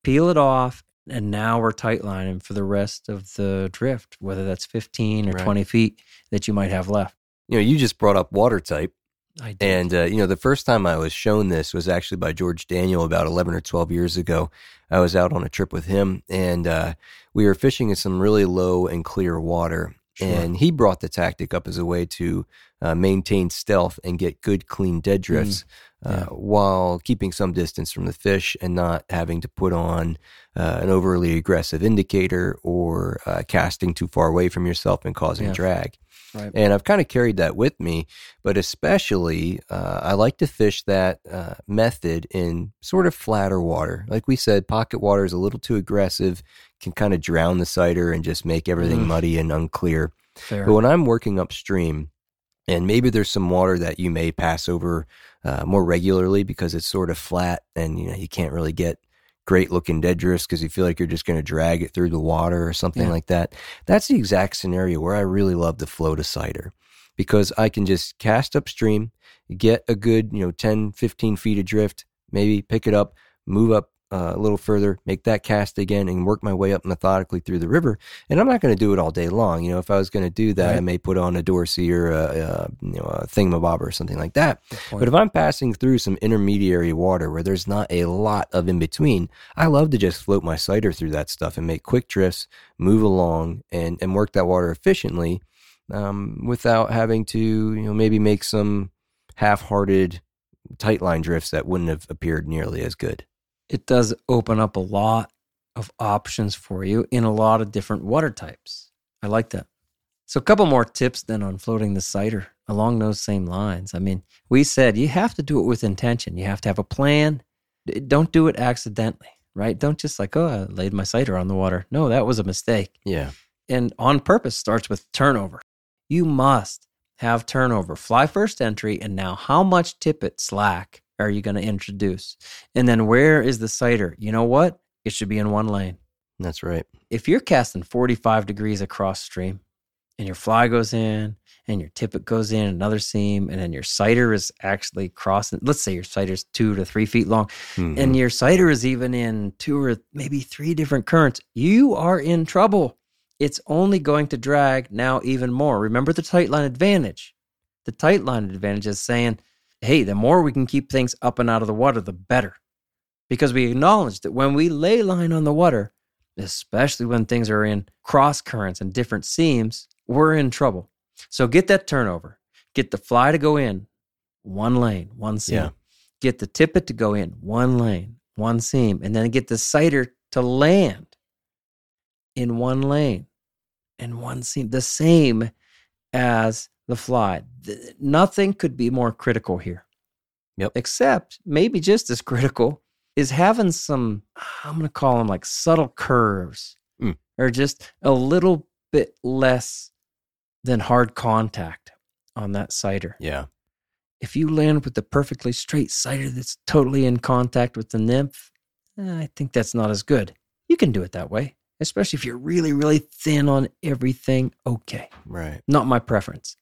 Peel it off, and now we're tight lining for the rest of the drift, whether that's 15 or Right. 20 feet that you might have left. You know, you just brought up water type. I did. And, uh, you know, the first time I was shown this was actually by George Daniel about 11 or 12 years ago. I was out on a trip with him and uh, we were fishing in some really low and clear water. Sure. And he brought the tactic up as a way to uh, maintain stealth and get good, clean dead drifts yeah. uh, while keeping some distance from the fish and not having to put on uh, an overly aggressive indicator or uh, casting too far away from yourself and causing Yeah. drag. Right. And I've kind of carried that with me, but especially uh, I like to fish that uh, method in sort of flatter water. Like we said, pocket water is a little too aggressive, can kind of drown the sighter and just make everything Mm. muddy and unclear. Fair. But when I'm working upstream, and maybe there's some water that you may pass over uh, more regularly because it's sort of flat and you know you can't really get great looking dead drifts because you feel like you're just going to drag it through the water or something Yeah. like that. That's the exact scenario where I really love the float a sighter because I can just cast upstream, get a good, you know, 10, 15 feet of drift, maybe pick it up, move up uh, a little further, make that cast again, and work my way up methodically through the river. And I'm not going to do it all day long. You know, if I was going to do that, I may put on a Dorsey or a, a you know a thingamabob or something like that. But if I'm passing through some intermediary water where there's not a lot of in between, I love to just float my sighter through that stuff and make quick drifts, move along, and and work that water efficiently, um, without having to you know maybe make some half-hearted tight line drifts that wouldn't have appeared nearly as good. It does open up a lot of options for you in a lot of different water types. I like that. So, a couple more tips then on floating the sighter along those same lines. I mean, we said you have to do it with intention, you have to have a plan. Don't do it accidentally, right? Don't just like, oh, I laid my sighter on the water. No, that was a mistake. Yeah, And on purpose starts with turnover. You must have turnover. Fly first entry, and now how much tippet slack are you going to introduce? And then where is the sighter? You know what? It should be in one lane. that's right. If you're casting 45 degrees across stream and your fly goes in and your tippet goes in another seam, and then your sighter is actually crossing, let's say your sighter's two to three feet long, Mhm. and your sighter is even in two or maybe three different currents, you are in trouble. It's only going to drag now even more. Remember the tight line advantage. The tight line advantage is saying, hey, the more we can keep things up and out of the water, the better. Because we acknowledge that when we lay line on the water, especially when things are in cross currents and different seams, we're in trouble. So get that turnover. Get the fly to go in one lane, one seam. Yeah. Get the tippet to go in one lane, one seam, and then get the sighter to land in one lane and one seam. The same as the fly. Th- Nothing could be more critical here. Yep. Except maybe just as critical is having some, I'm going to call them like subtle curves Mm. or just a little bit less than hard contact on that sighter. Yeah. If you land with the perfectly straight sighter that's totally in contact with the nymph, eh, I think that's not as good. You can do it that way, especially if you're really, really thin on everything. Okay. Right. Not my preference.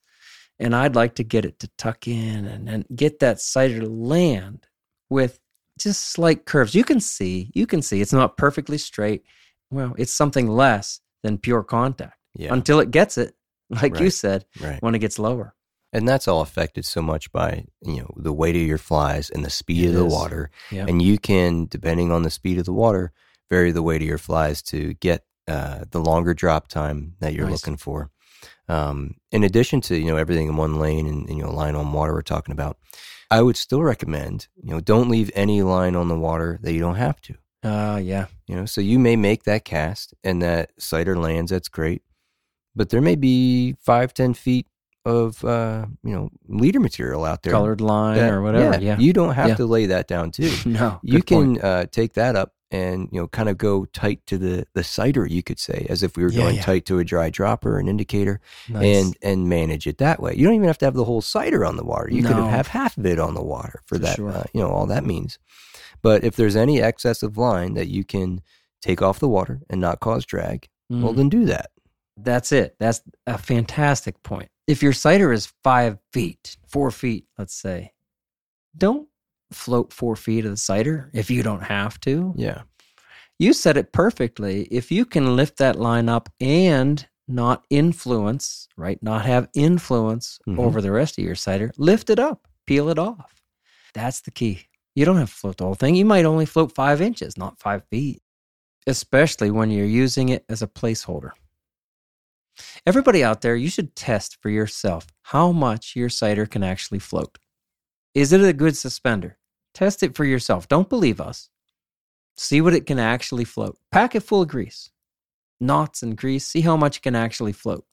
And I'd like to get it to tuck in and, and get that sighter to land with just slight curves. You can see, you can see it's not perfectly straight. Well, it's something less than pure contact Yeah. until it gets it, like you said, right. when it gets lower. And that's all affected so much by, you know, the weight of your flies and the speed It of the is. water. Yeah. And you can, depending on the speed of the water, vary the weight of your flies to get uh, the longer drop time that you're Nice. looking for. Um, in addition to, you know, everything in one lane and, you know, line on water we're talking about, I would still recommend, you know, don't leave any line on the water that you don't have to. Uh, yeah. You know, so you may make that cast and that sighter lands, that's great. But there may be five, ten feet of uh, you know, leader material out there. Colored line that- or whatever. Yeah. You don't have Yeah. to lay that down too. no. you can uh, take that up and you know kind of go tight to the the sighter you could say as if we were Yeah, going yeah. tight to a dry dropper an indicator Nice. and and manage it that way you don't even have to have the whole sighter on the water you could have half of it on the water for, For that sure. uh, you know all that means but if there's any excess of line that you can take off the water and not cause drag well Mm. then do that That's it. That's a fantastic point. If your sighter is five feet, four feet, let's say, don't float four feet of the sighter if you don't have to. yeah You said it perfectly. If you can lift that line up and not influence, right? Not have influence Mhm. over the rest of your sighter, lift it up, peel it off. That's the key. You don't have to float the whole thing. You might only float five inches, not five feet, especially when you're using it as a placeholder. Everybody out there, you should test for yourself how much your sighter can actually float. Is it a good suspender? Test it for yourself. Don't believe us. See what it can actually float. Pack it full of grease, knots and grease. See how much it can actually float.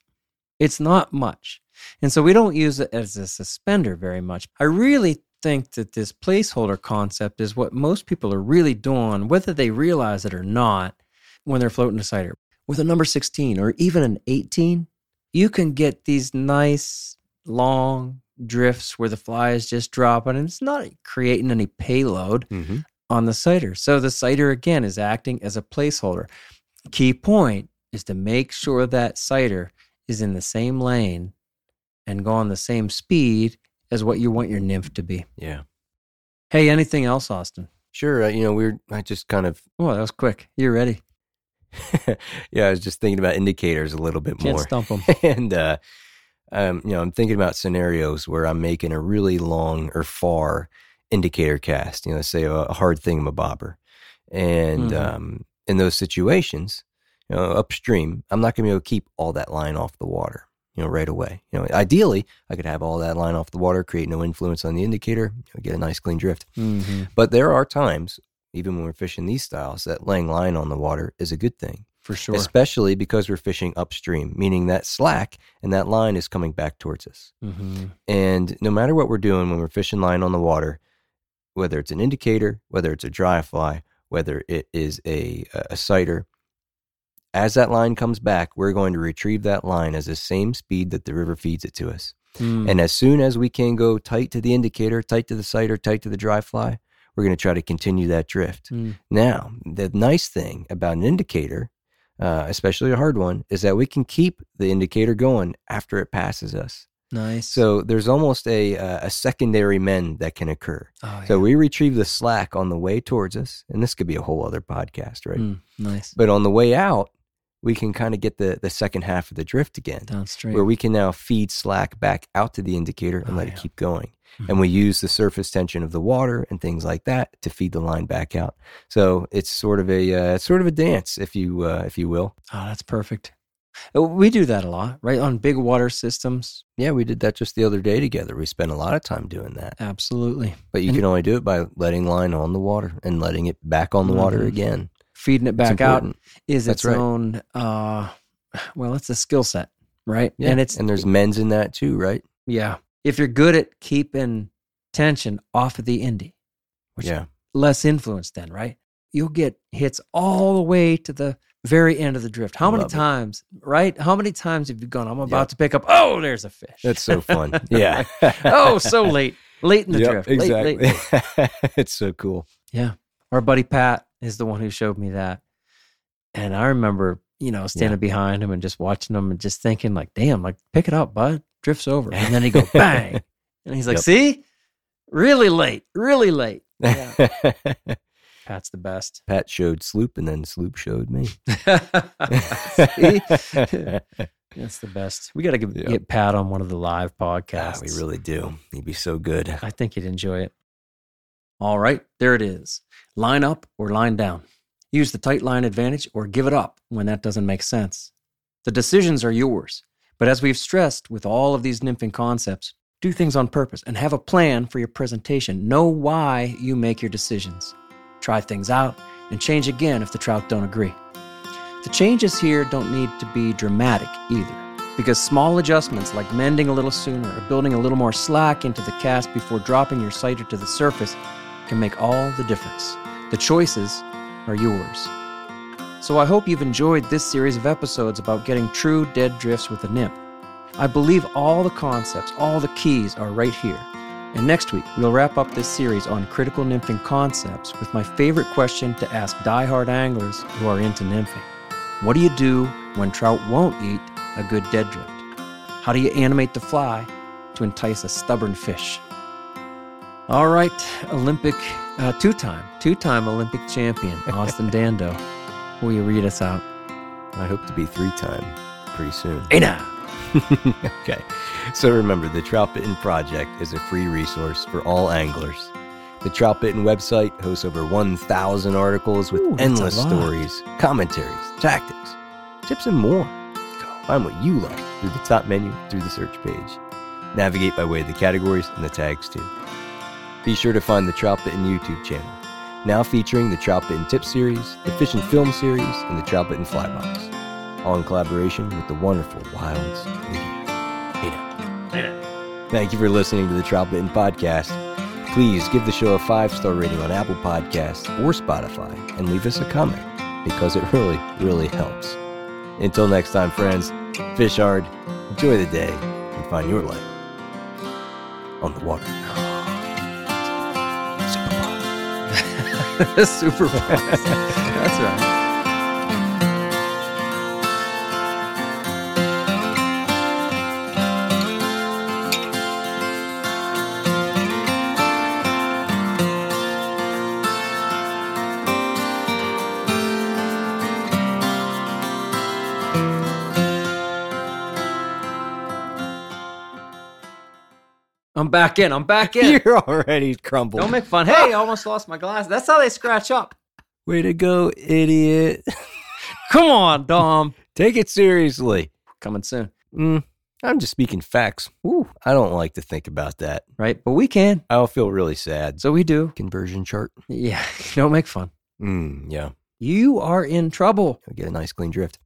It's not much. And so we don't use it as a suspender very much. I really think that this placeholder concept is what most people are really doing, whether they realize it or not, when they're floating a sighter. With a number 16 or even an 18, you can get these nice long drifts where the fly is just dropping and it's not creating any payload mm-hmm. on the sighter. So the sighter again is acting as a placeholder. Key point is to make sure that sighter is in the same lane and go on the same speed as what you want your nymph to be. yeah Hey, anything else, Austin? sure uh, you know we're i just kind of Oh, that was quick. You're ready. yeah i was just thinking about indicators a little bit Can't more stump them. and uh, um, you know, I'm thinking about scenarios where I'm making a really long or far indicator cast. You know, say a, a hard thingamabobber, and Mhm. um, in those situations, you know, upstream, I'm not going to be able to keep all that line off the water. You know, right away. You know, ideally, I could have all that line off the water, create no influence on the indicator, you know, get a nice clean drift. hmm But there are times, even when we're fishing these styles, that laying line on the water is a good thing For sure. especially because we're fishing upstream, meaning that slack and that line is coming back towards us. hmm And no matter what we're doing when we're fishing line on the water, whether it's an indicator, whether it's a dry fly, whether it is a, a sighter, as that line comes back, we're going to retrieve that line as the same speed that the river feeds it to us. Mm. And as soon as we can go tight to the indicator, tight to the sighter, tight to the dry fly, we're going to try to continue that drift. Mm. Now, the nice thing about an indicator, uh, especially a hard one, is that we can keep the indicator going after it passes us. Nice. So there's almost a uh, a secondary mend that can occur. oh, So yeah. we retrieve the slack on the way towards us, and this could be a whole other podcast, right? Mm, nice. But on the way out, we can kind of get the the second half of the drift again, Down straight. where we can now feed slack back out to the indicator and Oh, let yeah. it keep going. Mhm. And we use the surface tension of the water and things like that to feed the line back out. So it's sort of a uh, it's sort of a dance, if you uh, if you will. Oh, that's perfect. Uh, We do that a lot, right? On big water systems. Yeah, we did that just the other day together. We spent a lot of time doing that. Absolutely. But you And- can only do it by letting line on the water and letting it back on the water Mhm. again. Feeding it back out is its right. own, uh, well, it's a skill set, right? Yeah. And it's, and there's men's in that too, right? yeah. If you're good at keeping tension off of the indie, which yeah. less influence then, right? You'll get hits all the way to the very end of the drift. How many Love it. times, right? How many times have you gone, I'm about to pick up, oh, there's a fish. That's so fun. Yeah. oh, so late. Late in the Yep, drift. Late, exactly. late, late. it's so cool. Yeah. Our buddy Pat is the one who showed me that. And I remember, you know, standing behind him and just watching him and just thinking, like, damn, like, pick it up, bud. Drifts over. And then he go bang. And he's like, Yep. see? Really late. Really late. Yeah. Pat's the best. Pat showed Sloop, and then Sloop showed me. That's the best. We got to get, Yep. get Pat on one of the live Ah, podcasts. we really do. He'd be so good. I think he'd enjoy it. All right, there it is. Line up or line down. Use the tight line advantage or give it up when that doesn't make sense. The decisions are yours. But as we've stressed with all of these nymphing concepts, do things on purpose and have a plan for your presentation. Know why you make your decisions. Try things out and change again if the trout don't agree. The changes here don't need to be dramatic either, because small adjustments like mending a little sooner or building a little more slack into the cast before dropping your sighter to the surface can make all the difference. The choices are yours. So I hope you've enjoyed this series of episodes about getting true dead drifts with a nymph. I believe all the concepts, all the keys are right here. And next week, we'll wrap up this series on critical nymphing concepts with my favorite question to ask diehard anglers who are into nymphing. What do you do when trout won't eat a good dead drift? How do you animate the fly to entice a stubborn fish? All right, Olympic, uh, two time, two time Olympic champion, Austin Dando. Will you read us out? I hope to be three time pretty soon. Hey now. okay. So remember, the Troutbitten Project is a free resource for all anglers. The Troutbitten website hosts over 1,000 articles with Ooh, endless stories, commentaries, tactics, tips, and more. Find what you like through the top menu through the search page. Navigate by way of the categories and the tags too. Be sure to find the Troutbitten YouTube channel, now featuring the Troutbitten Tip Series, the Fish and Film Series, and the Troutbitten Fly Box all in collaboration with the wonderful Wilds Media. Hey now. Thank you for listening to the Troutbitten Podcast. Please give the show a five star rating on Apple Podcasts or Spotify and leave us a comment because it really, really helps. Until next time, friends, fish hard, enjoy the day, and find your light on the water. Super fast. That's right. I'm back in. I'm back in. You're already crumbled. Don't make fun. Hey, I almost lost my glass. That's how they scratch up. Way to go, idiot. Come on, Dom. Take it seriously. Coming soon, Mm, I'm just speaking facts. Ooh, I don't like to think about that. right? But we can. I'll feel really sad. So we do. Conversion chart. Yeah. Don't make fun. Mm, yeah. You are in trouble. I'll get a nice clean drift.